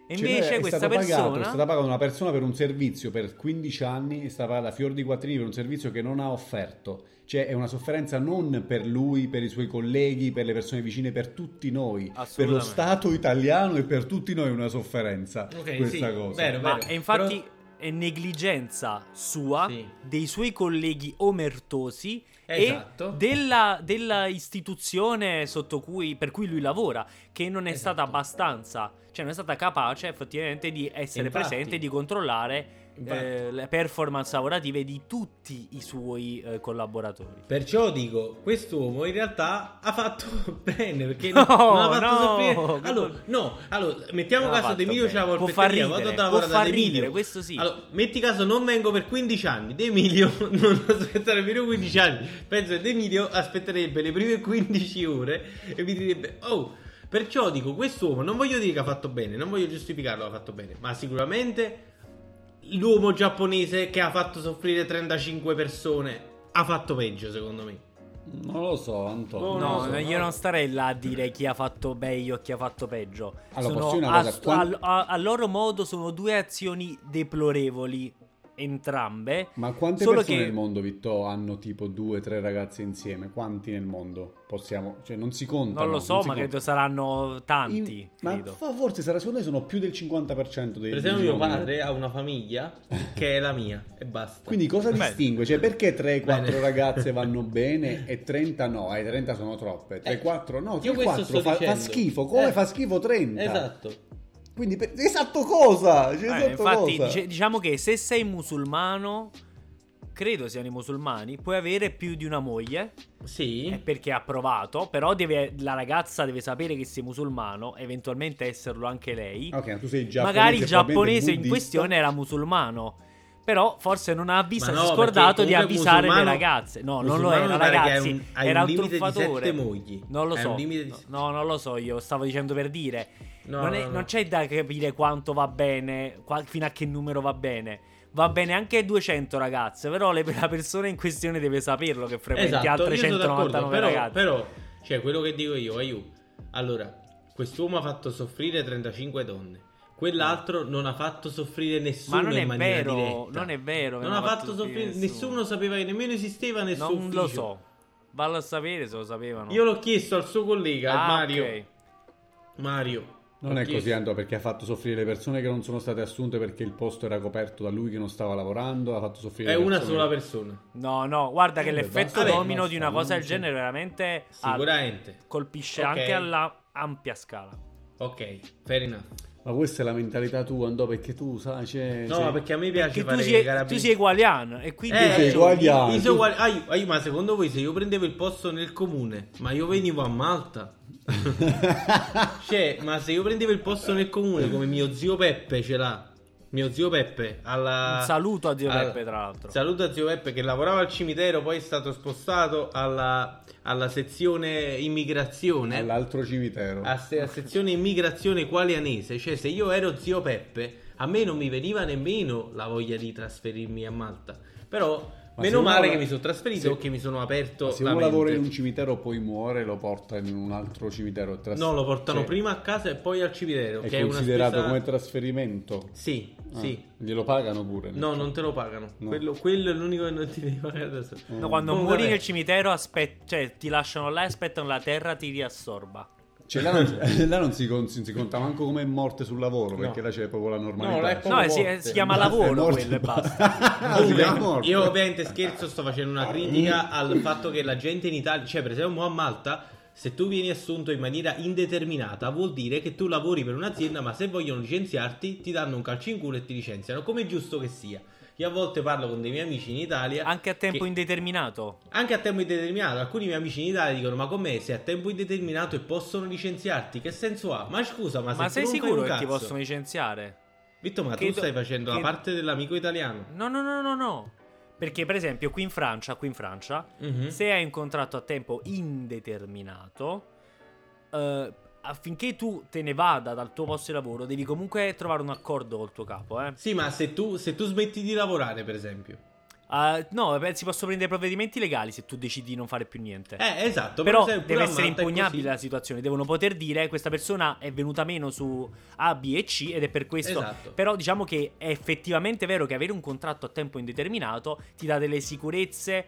E Cioè, invece è questa stato pagato- persona. è stata pagata una persona per un servizio per 15 anni, è stata pagata a fior di quattrini per un servizio che non ha offerto. Cioè è una sofferenza non per lui, per i suoi colleghi, per le persone vicine, per tutti noi. Per lo. Stato italiano e per tutti noi è una sofferenza Ok, questa sì, cosa. vero, Ma vero. infatti Però- è negligenza sua, Sì. dei suoi colleghi omertosi Esatto. e della, della istituzione sotto cui, per cui lui lavora, che non è Esatto. stata abbastanza, cioè non è stata capace effettivamente di essere Infatti. presente e di controllare. Eh, le performance lavorative di tutti i suoi eh, collaboratori. Perciò dico, quest'uomo in realtà ha fatto bene perché No, non, non ha fatto no, Allora, no, allora, mettiamo caso De Emilio c'ha la polpetteria, vado può lavorare da Emilio. questo sì. Allora, metti caso non vengo per 15 anni, De Emilio non aspetterebbe più 15 anni. Penso che De Emilio aspetterebbe le prime 15 ore e mi direbbe "Oh, Perciò dico, quest'uomo non voglio dire che ha fatto bene, non voglio giustificarlo ha fatto bene, ma sicuramente l'uomo giapponese che ha fatto soffrire 35 persone ha fatto peggio, secondo me. Non lo so, Antonio. Oh, No, non lo so, io no. non starei là a dire chi ha fatto meglio e chi ha fatto peggio. Allora, Sono a, a- a- a loro modo sono due azioni deplorevoli. Entrambe. Ma quante Solo persone che- nel mondo, Vitto, hanno tipo due, tre ragazze insieme? Quanti nel mondo? Possiamo, cioè non si contano. Non lo so, si ma conta. credo saranno tanti. In- ma credo. forse sarà secondo me sono più del 50% dei Per esempio, mio padre ha una famiglia che è la mia e basta. Quindi cosa Beh. distingue? Cioè perché 3-4 Bene. ragazze vanno bene e 30 no? Eh, 30 sono troppe. 3-4 no, io questo 3-4 sto fa, fa schifo. Come Eh. fa schifo 30? Esatto. Quindi per- esatto cosa? Cioè, Eh, esatto infatti, cosa? dice- diciamo che se sei musulmano, credo siano i musulmani, puoi avere più di una moglie. Sì. È perché ha provato, però deve- la ragazza deve sapere che sei musulmano, eventualmente esserlo anche lei. Ok, ma tu sei giapponese. Magari il giapponese in buddista. questione era musulmano. Però forse non ha avvisato, Ma si no, è scordato di avvisare le ragazze. No, non lo era, ragazzi. un- era un un truffatore. Non lo so. di- No, non lo so, io stavo dicendo per dire. No, non, è- no, no. non c'è da capire quanto va bene, qua- fino a che numero va bene. Va bene anche 200 ragazze, però le- la persona in questione deve saperlo che frequenti Esatto, altre io sono d'accordo, 199 però, ragazze. però, cioè, quello che dico io, aiuto. Allora, quest'uomo ha fatto soffrire 35 donne. Quell'altro non ha fatto soffrire nessuno Ma non è in maniera vero, diretta. non è vero Non ha fatto soffrire nessuno. nessuno. sapeva che nemmeno esisteva nel suo Non lo ufficio. so. Vallo a sapere se lo sapevano. Io l'ho chiesto al suo collega, Ah, Mario. ok. Mario. Non è chiesto. così, Andò, perché ha fatto soffrire le persone che non sono state assunte perché il posto era coperto da lui che non stava lavorando. Ha fatto soffrire È una sola persona. No, no, guarda che Vabbè, l'effetto basta. domino Vabbè, di una basta, cosa del genere veramente ha- Sicuramente. colpisce Ok. anche alla ampia scala. Ok, fair enough. Ma questa è la mentalità tua, Andò, perché tu sai, c'è... No, c'è- perché a me piace Perché tu fare sei, i carabinieri. tu sei egualiano e quindi Eh, sei io- uguale- io sono tu- uguale- ah, io- ah, io- ma secondo voi se io prendevo il posto nel comune, ma io venivo a Malta? cioè, ma se io prendevo il posto nel comune come mio zio Peppe ce l'ha, mio zio Peppe alla... Un saluto a zio al- Peppe, tra l'altro. Saluto a zio Peppe che lavorava al cimitero, poi è stato spostato alla, alla sezione immigrazione. all'altro cimitero. a, se- a sezione immigrazione qualianese, cioè se io ero zio Peppe, a me non mi veniva nemmeno la voglia di trasferirmi a Malta. Però Ma meno male la- che mi sono trasferito se- o che mi sono aperto Ma se la uno mente. lavora in un cimitero poi muore, lo porta in un altro cimitero. tras- No, lo portano cioè, prima a casa e poi al cimitero, È che è considerato spesa- come trasferimento? Sì, Ah, sì. Glielo pagano pure? No, non te lo pagano. No. Quello, quello è l'unico che non ti devi pagare adesso. No, quando Comunque, muori vabbè. nel cimitero, aspet- cioè, ti lasciano là e aspettano la terra ti riassorba. Cioè, là non, là non si, con- si conta manco come morte sul lavoro, perché là c'è proprio la normalità. No, No, si, si chiama lavoro quello e basta. basta. Ah. Io ovviamente scherzo, sto facendo una critica al fatto che la gente in Italia, cioè per esempio mo a Malta, se tu vieni assunto in maniera indeterminata vuol dire che tu lavori per un'azienda, ma se vogliono licenziarti ti danno un calcio in culo e ti licenziano, come è giusto che sia. Io a volte parlo con dei miei amici in Italia. Anche a tempo che- indeterminato. anche a tempo indeterminato, alcuni miei amici in Italia dicono: Ma com'è? Se a tempo indeterminato e possono licenziarti, che senso ha? Ma scusa, ma, Ma se sei sicuro che ti cazzo- possono licenziare? Vitto, ma Credo- tu stai facendo la che- parte dell'amico italiano. No, no, no, no, no. Perché, per esempio, qui in Francia, qui in Francia, Mhm. se hai un contratto a tempo indeterminato, eh, affinché tu te ne vada dal tuo posto di lavoro, devi comunque trovare un accordo col tuo capo, eh. Sì, ma se tu, se tu smetti di lavorare, per esempio. Ah, no, si possono prendere provvedimenti legali se tu decidi di non fare più niente. Eh, esatto. Però per deve essere impugnabile la situazione. Devono poter dire questa persona è venuta meno su A, B e C ed è per questo. Esatto. Però diciamo che è effettivamente vero che avere un contratto a tempo indeterminato ti dà delle sicurezze.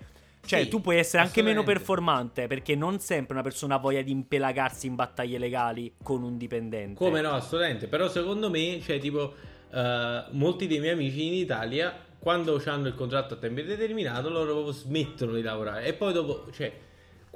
Cioè, Sì, tu puoi essere anche meno performante perché non sempre una persona ha voglia di impelagarsi in battaglie legali con un dipendente. Come no, assolutamente. Però secondo me, cioè, tipo, eh, molti dei miei amici in Italia, quando hanno il contratto a tempo indeterminato, loro smettono di lavorare. E poi dopo, cioè,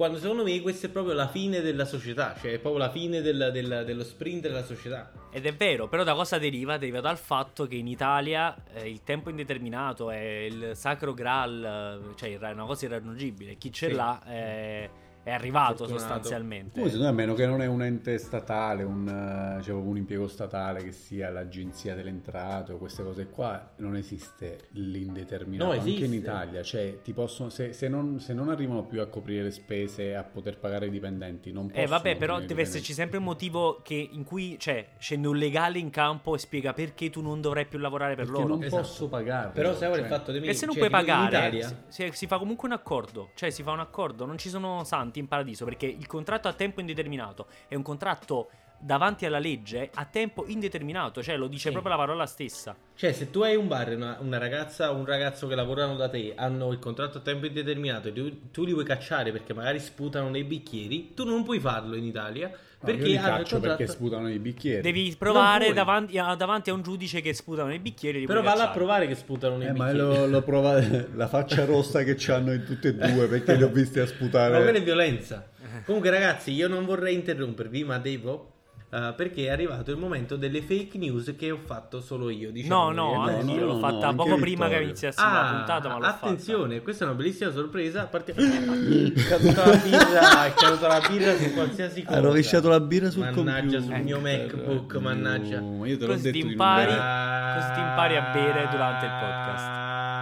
quando secondo me questa è proprio la fine della società, cioè è proprio la fine del- del- dello sprint della società. Ed è vero, però da cosa deriva? Deriva dal fatto che in Italia eh, il tempo indeterminato è il sacro graal, eh, cioè è una cosa irraggiungibile. Chi ce Sì. l'ha è, è arrivato Fortunato. sostanzialmente. Come secondo me, a meno che non è un ente statale, un, eh, cioè, un impiego statale che sia l'agenzia delle entrate o queste cose qua, non esiste l'indeterminato. No, Anche in esiste. Italia, cioè, ti possono, se, se non, se non arrivano più a coprire le spese, a poter pagare i dipendenti, non possono. Eh vabbè, però deve esserci sempre un motivo che, in cui cioè, scende un legale in campo e spiega perché tu non dovrai più lavorare per Perché loro. non Esatto. posso pagarli. Però sai ora il cioè. fatto di me, E se non cioè, puoi pagare, Italia, si, si fa comunque un accordo. Cioè, si fa un accordo. Non ci sono santi in paradiso. Perché il contratto a tempo indeterminato è un contratto davanti alla legge a tempo indeterminato, cioè lo dice Sì. proprio la parola stessa. Cioè, se tu hai un bar e una, una ragazza o un ragazzo che lavorano da te hanno il contratto a tempo indeterminato e tu, tu li vuoi cacciare perché magari sputano nei bicchieri, tu non puoi farlo in Italia No, perché io li caccio contratto. perché sputano i bicchieri. Devi provare davanti a, davanti a un giudice che sputano i bicchieri. li Però valla a provare che sputano nei Eh, ma bicchieri. lo, lo provate la faccia rossa che hanno in tutte e due perché li ho visti a Ma sputare. quella è violenza. Comunque, ragazzi, io non vorrei interrompervi, ma devo. Eh, perché è arrivato il momento delle fake news che ho fatto solo io. No, Diciamo no, no, anche no, io l'ho no, fatta anche poco prima che iniziassimo la Ah, puntata, ma l'ho attenzione, questa è una bellissima sorpresa. Partiamo. è caduta la birra, è caduta la birra su qualsiasi cosa. Ha rovesciato la birra sul Mannaggia computer. sul mio MacBook, mannaggia. Ma io te l'ho Così detto impari. non bere. Così ti impari a bere durante il podcast.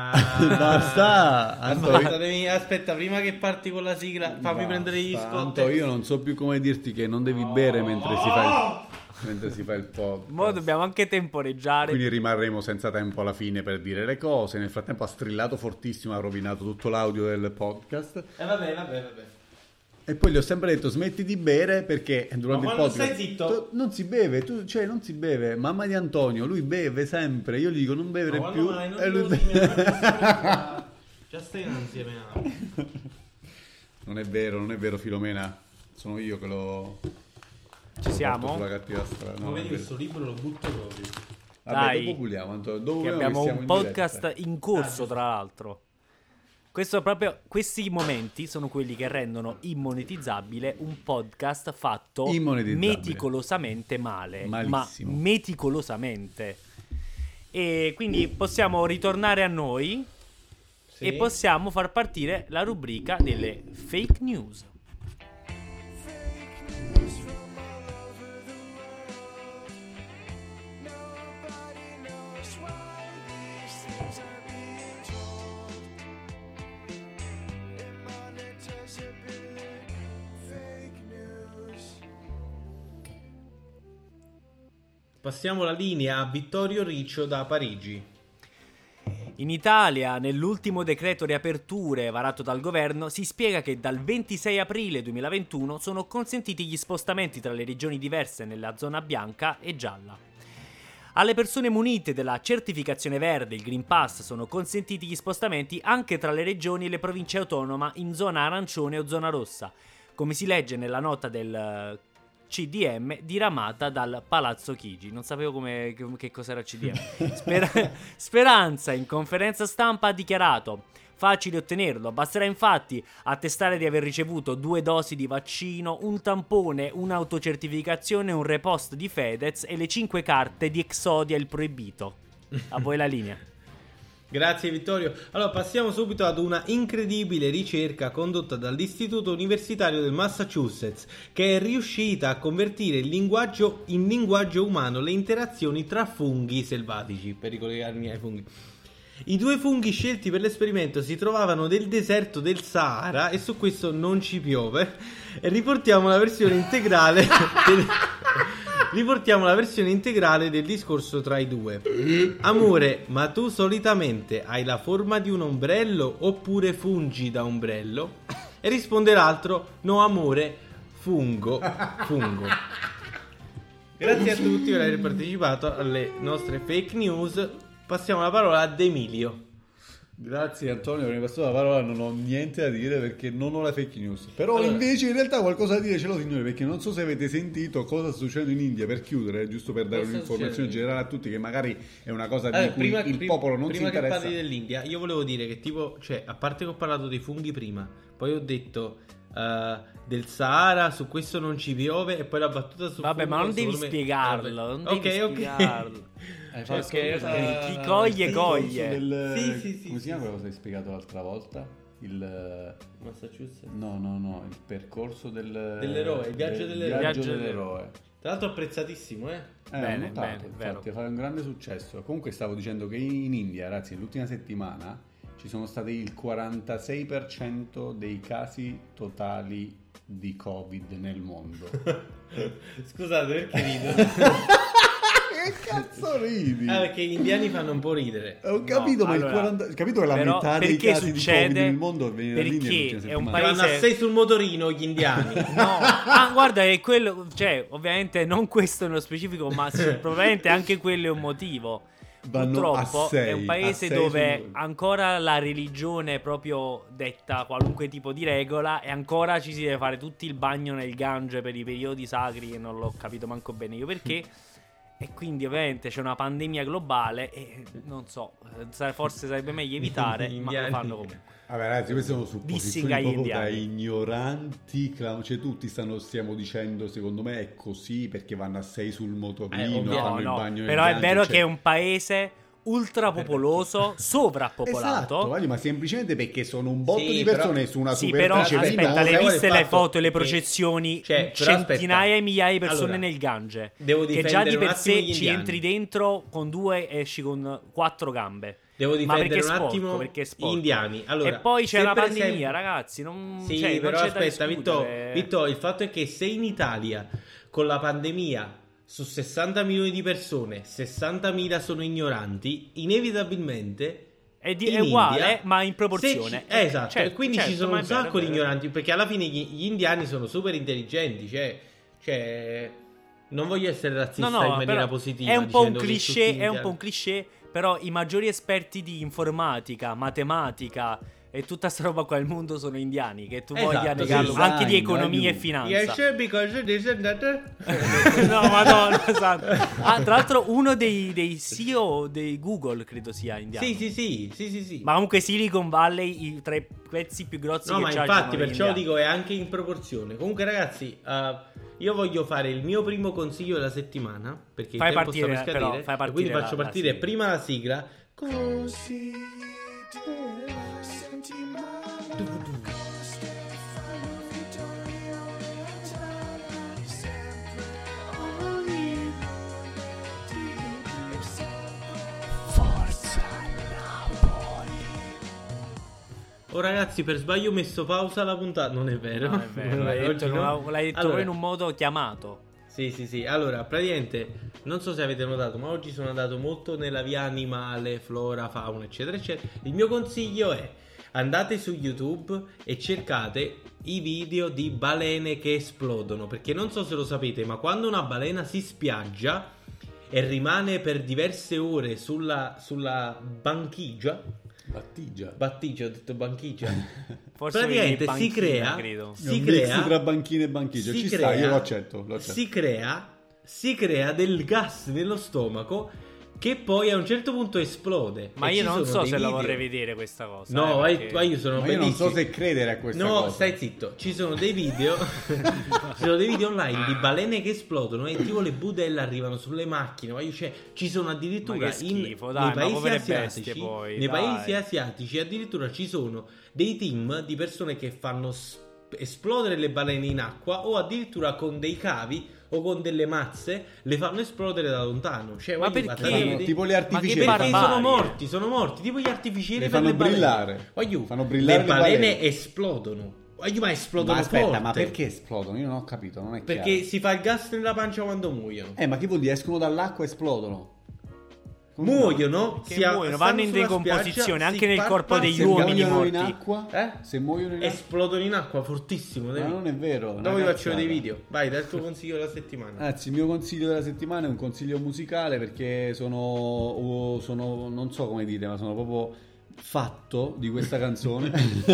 Basta, Anto, Aspetta, devi- aspetta, prima che parti con la sigla, fammi Basta, prendere gli Anto, scotti. io non so più come dirti che non devi bere mentre si fa il, mentre si fa il podcast. Mo dobbiamo anche temporeggiare. Quindi rimarremo senza tempo alla fine per dire le cose. Nel frattempo ha strillato fortissimo, ha rovinato tutto l'audio del podcast. Eh, vabbè, vabbè, vabbè. E poi gli ho sempre detto smetti di bere perché durante Ma il podcast stai zitto? tu- non si beve, tu, cioè non si beve. Mamma di Antonio, lui beve sempre. Io gli dico non bevere Ma più. mai? Non e lui beve. Già stai insieme a... Non è vero, non è vero Filomena. Sono io che lo Ci siamo? sulla cattiva strada. Ma No, vedi è vero. questo libro lo butto proprio. Vabbè, Dai. dopo puliamo, Antonio. Dopo Che abbiamo siamo un in podcast diretta. in corso, tra l'altro. Questo proprio, questi momenti sono quelli che rendono immonetizzabile un podcast fatto meticolosamente male. Malissimo. Ma meticolosamente. E quindi possiamo ritornare a noi Sì. e possiamo far partire la rubrica delle fake news. Passiamo la linea a Vittorio Riccio da Parigi. In Italia, nell'ultimo decreto riaperture varato dal governo, si spiega che dal 26 aprile 2021 sono consentiti gli spostamenti tra le regioni diverse nella zona bianca e gialla. Alle persone munite della certificazione verde, il Green Pass, sono consentiti gli spostamenti anche tra le regioni e le province autonome in zona arancione o zona rossa, come si legge nella nota del eh, CDM diramata dal Palazzo Chigi. Non sapevo come, che, che cos'era CDM. Sper- Speranza in conferenza stampa ha dichiarato facile ottenerlo, basterà infatti attestare di aver ricevuto due dosi di vaccino, un tampone, un'autocertificazione, un repost di Fedez e le cinque carte di Exodia il proibito. A voi la linea. Grazie Vittorio. Allora passiamo subito ad una incredibile ricerca condotta dall'Istituto Universitario del Massachusetts che è riuscita a convertire il linguaggio in linguaggio umano le interazioni tra funghi selvatici, per ricollegarmi ai funghi. I due funghi scelti per l'esperimento si trovavano nel deserto del Sahara e su questo non ci piove. Riportiamo la versione integrale del... Riportiamo la versione integrale del discorso tra i due. Amore, ma tu solitamente hai la forma di un ombrello oppure fungi da ombrello? E risponde l'altro, no amore, fungo, fungo. Grazie a tutti per aver partecipato alle nostre fake news. Passiamo la parola ad Emilio. Grazie Antonio per mi passato la parola, non ho niente da dire perché non ho la fake news. Però Allora. invece in realtà qualcosa da dire ce l'ho signore perché non so se avete sentito cosa sta succedendo in India per chiudere, giusto per dare Cosa un'informazione generale a tutti che magari è una cosa Allora, di cui il prim- popolo non si prima che interessa. parli dell'India, io volevo dire che tipo, cioè, a parte che ho parlato dei funghi prima, poi ho detto eh, del Sahara, su questo non ci piove, e poi la battuta su Vabbè, ma non devi me- spiegarlo. Non devi ok, ok. spiegarlo. Hai Cioè, fatto eh, chi coglie, coglie. del- Sì, sì, sì, Come sì, si chiama sì. quello che hai spiegato l'altra volta? Il Massachusetts. no, no, no, il percorso del Dell'eroe, il viaggio del- dell'eroe. viaggio Viaggio dell'eroe. Tra l'altro apprezzatissimo, eh. Eh, Bene, notato, bene, vero. infatti, fa un grande successo. Comunque stavo dicendo che in India, ragazzi, nell'ultima settimana ci sono stati il 46% dei casi totali di Covid nel mondo. Scusate perché rido. che cazzo ridi? Ah, perché gli indiani fanno un po' ridere. Ho capito, No, ma allora, il 40... capito che la però metà dei perché casi di succede? Covid nel mondo viene dall'India Perché è un vanno a paese- sei sul motorino gli indiani. No, ah, guarda, è quello, cioè, ovviamente non questo nello specifico, ma probabilmente anche quello è un motivo. Vanno Purtroppo sei, è un paese dove sul- ancora la religione proprio detta qualunque tipo di regola e ancora ci si deve fare tutti il bagno nel Gange per i periodi sacri e non l'ho capito manco bene io perché. E quindi ovviamente c'è una pandemia globale e non so, eh, forse sarebbe meglio evitare, ma lo fanno comunque. Vabbè ragazzi, queste sono supposizioni proprio da indiani. ignoranti, clam- cioè tutti stanno, stiamo dicendo secondo me è così perché vanno a sei sul Eh, motorino, ovvio. fanno No, il no, bagno però è vero cioè- che è un paese ultrapopoloso, sovrappopolato. Esatto, ma semplicemente perché sono un botto Sì, di però- persone su una Sì, però aspetta, le viste le foto e le processioni, cioè, però centinaia e migliaia di persone Allora, nel Gange. devo che già di per sé ci indiani. entri dentro con due e esci con quattro gambe. Devo difendere un attimo perché sporco. indiani. Allora, e poi c'è la pandemia, esempio- ragazzi. Non, Sì, cioè, non però c'è da aspetta, Vitto, discutere. Vitto, il fatto è che se in Italia con la pandemia su 60 milioni di persone 60.000 sono ignoranti, inevitabilmente È, di- in è uguale, India, ma in proporzione. ci- Eh, esatto, certo, quindi certo, ci sono un vero, sacco di ignoranti, perché alla fine gli, gli indiani sono super intelligenti, cioè, cioè non voglio essere razzista No, no, in maniera positiva. È un po' un cliché, è un po' un cliché, però i maggiori esperti di informatica, matematica e tutta sta roba qua al mondo sono indiani, che tu Esatto, voglia negarlo, sì. anche di economia e finanza. Yes, because this and that. no, madonna, esatto. Ah, tra l'altro uno dei, dei CEO di Google credo sia indiano. Sì, sì, sì, sì, sì, sì. Ma comunque Silicon Valley, i, tra i pezzi più grossi No, che ma infatti, perciò indiani. dico è anche in proporzione. Comunque, ragazzi, eh, io voglio fare il mio primo consiglio della settimana. Perché Fai il tempo partire, sta per però, scadere. fai e partire quindi la- faccio la partire sigla. prima la sigla. Così. Oh ragazzi, per sbaglio ho messo pausa alla puntata. Non è vero. No, è vero, l'hai detto, no. l'hai detto Allora, in un modo chiamato. Sì, sì, sì. Allora, praticamente, non so se avete notato, ma oggi sono andato molto nella via animale, flora, fauna, eccetera, eccetera. Il mio consiglio è andate su YouTube e cercate i video di balene che esplodono, perché non so se lo sapete, ma quando una balena si spiaggia e rimane per diverse ore sulla, sulla banchigia, Battigia. battigia, ho detto banchigia, Forse praticamente avevi si crea, credo. Si un crea mix tra banchine e banchiglia. si Ci sta, crea- io lo accetto. Lo accetto. si crea si crea del gas nello stomaco che poi a un certo punto esplode. Ma io non so se la video- vorrei vedere questa cosa. No, eh, perché- vai, io sono Ma io non so se credere a questa No, cosa. stai zitto. Ci sono dei video. ci sono dei video online di balene che esplodono e tipo le budelle arrivano sulle macchine. Ma io, cioè, ci sono addirittura Ma che in, schifo, dai, nei ma paesi asiatici. poi, nei dai. paesi asiatici addirittura ci sono dei team di persone che fanno esplodere le balene in acqua o addirittura con dei cavi o con delle mazze le fanno esplodere da lontano. Cioè, Ma perché? vedi? tipo gli Ma artificieri. che Perché sono morti, sono morti, tipo gli artificieri Le per fanno le balene. brillare. Voglio- Fanno brillare le le balene, balene. esplodono. Ma esplodono Ma aspetta, forte. ma perché esplodono? Io non ho capito, non è Perché chiaro. si fa il gas nella pancia quando muoiono. Eh, ma che vuol dire? Escono dall'acqua e esplodono? Muoiono, Che muoiono, vanno in decomposizione, anche nel corpo degli uomini muoiono in morti. acqua? Eh? Se muoiono in acqua? esplodono in acqua fortissimo. Ma non è vero. Dopo vi faccio dei video. Vai, dai il tuo consiglio della settimana. Anzi, il mio consiglio della settimana è un consiglio musicale perché sono, sono non so come dire, ma sono proprio fatto di questa canzone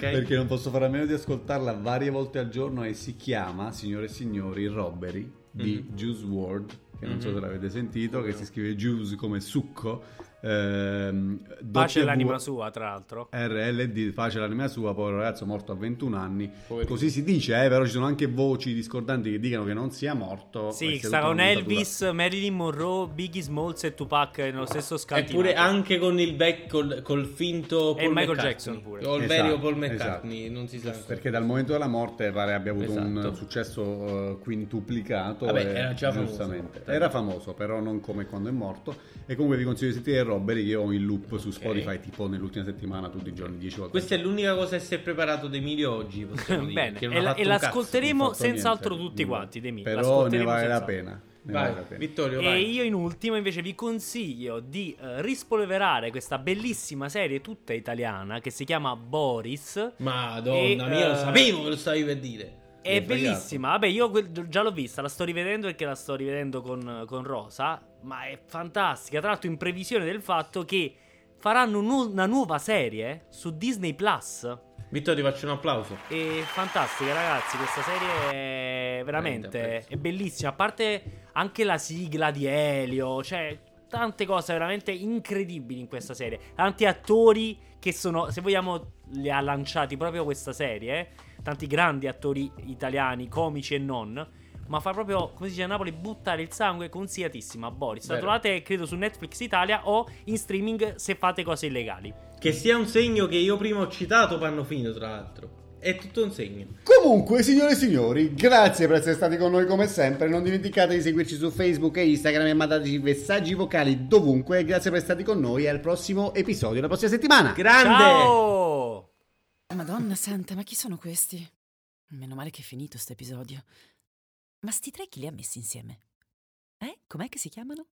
perché non posso fare a meno di ascoltarla varie volte al giorno e si chiama, signore e signori, Robbery di Mhm. Juice WRLD che non so Mhm. se l'avete sentito, che si scrive Juice come succo ehm, Pace W- l'anima sua, tra l'altro. RLD, face l'anima sua, povero ragazzo morto a 21 anni. Poverino. Così si dice, eh, però ci sono anche voci discordanti che dicono che non sia morto. Sì, e sta con. Elvis, Marilyn Monroe, Biggie Smalls e Tupac nello stesso scantinato. Eppure anche con il back, col, col finto E Paul Michael McCartney. Jackson pure. O il Esatto, vero Paul McCartney, esatto. non si sa. ancora. Perché dal momento della morte pare abbia avuto un Esatto. successo eh, quintuplicato. Vabbè, e- era già famoso. giustamente. Era famoso, però non come quando è morto. E comunque vi consiglio di sentire Che io ho in loop su Spotify tipo nell'ultima settimana tutti i giorni, 10 volte. Questa è l'unica cosa che si è preparato De Emilio oggi. possiamo dire, Bene, e, la- e l'ascolteremo senz'altro niente. tutti quanti, Demi. Però ne vale la pena. Ne Vai, vale la pena. Vittorio, E vai. io in ultimo invece vi consiglio di eh, rispolverare questa bellissima serie tutta italiana che si chiama Boris. Madonna E, mia, lo eh, sapevo che lo stavi per dire. È bellissima. Vabbè, io quel- già l'ho vista, la sto rivedendo perché la sto rivedendo con, con Rosa. Ma è fantastica. Tra l'altro, in previsione del fatto che faranno nu- una nuova serie su Disney Plus. Vittorio, ti faccio un applauso. È fantastica, ragazzi. Questa serie è Veramente è bellissima. A parte anche la sigla di Elio, cioè tante cose veramente incredibili in questa serie. Tanti attori che sono, se vogliamo, li ha lanciati proprio questa serie. Tanti grandi attori italiani, comici e non. Ma fa proprio, come si dice a Napoli, buttare il sangue consigliatissima. Boris. La trovate, credo, su Netflix Italia o in streaming se fate cose illegali. Che sia un segno che io prima ho citato Pannofino, tra l'altro. È tutto un segno. Comunque, signore e signori, grazie per essere stati con noi come sempre. Non dimenticate di seguirci su Facebook e Instagram e mandateci messaggi vocali dovunque. Grazie per essere stati con noi e al prossimo episodio, la prossima settimana. Grande! Ciao! Madonna santa, ma chi sono questi? Meno male che è finito sto episodio. Ma sti tre chi li ha messi insieme? Eh? Com'è che si chiamano?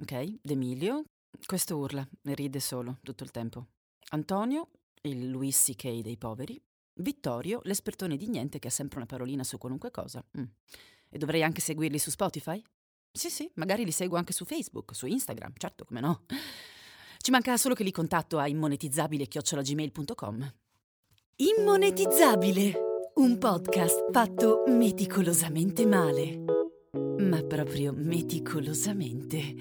Ok, D'Emilio. Questo urla ride solo tutto il tempo. Antonio, il Louis C.K. dei poveri. Vittorio, l'espertone di niente che ha sempre una parolina su qualunque cosa. Mm. E dovrei anche seguirli su Spotify? Sì, sì, magari li seguo anche su Facebook, su Instagram, certo, come no. Ci manca solo che li contatto a immonetizzabile-gmail.com. Immonetizzabile, un podcast fatto meticolosamente male. Ma proprio meticolosamente.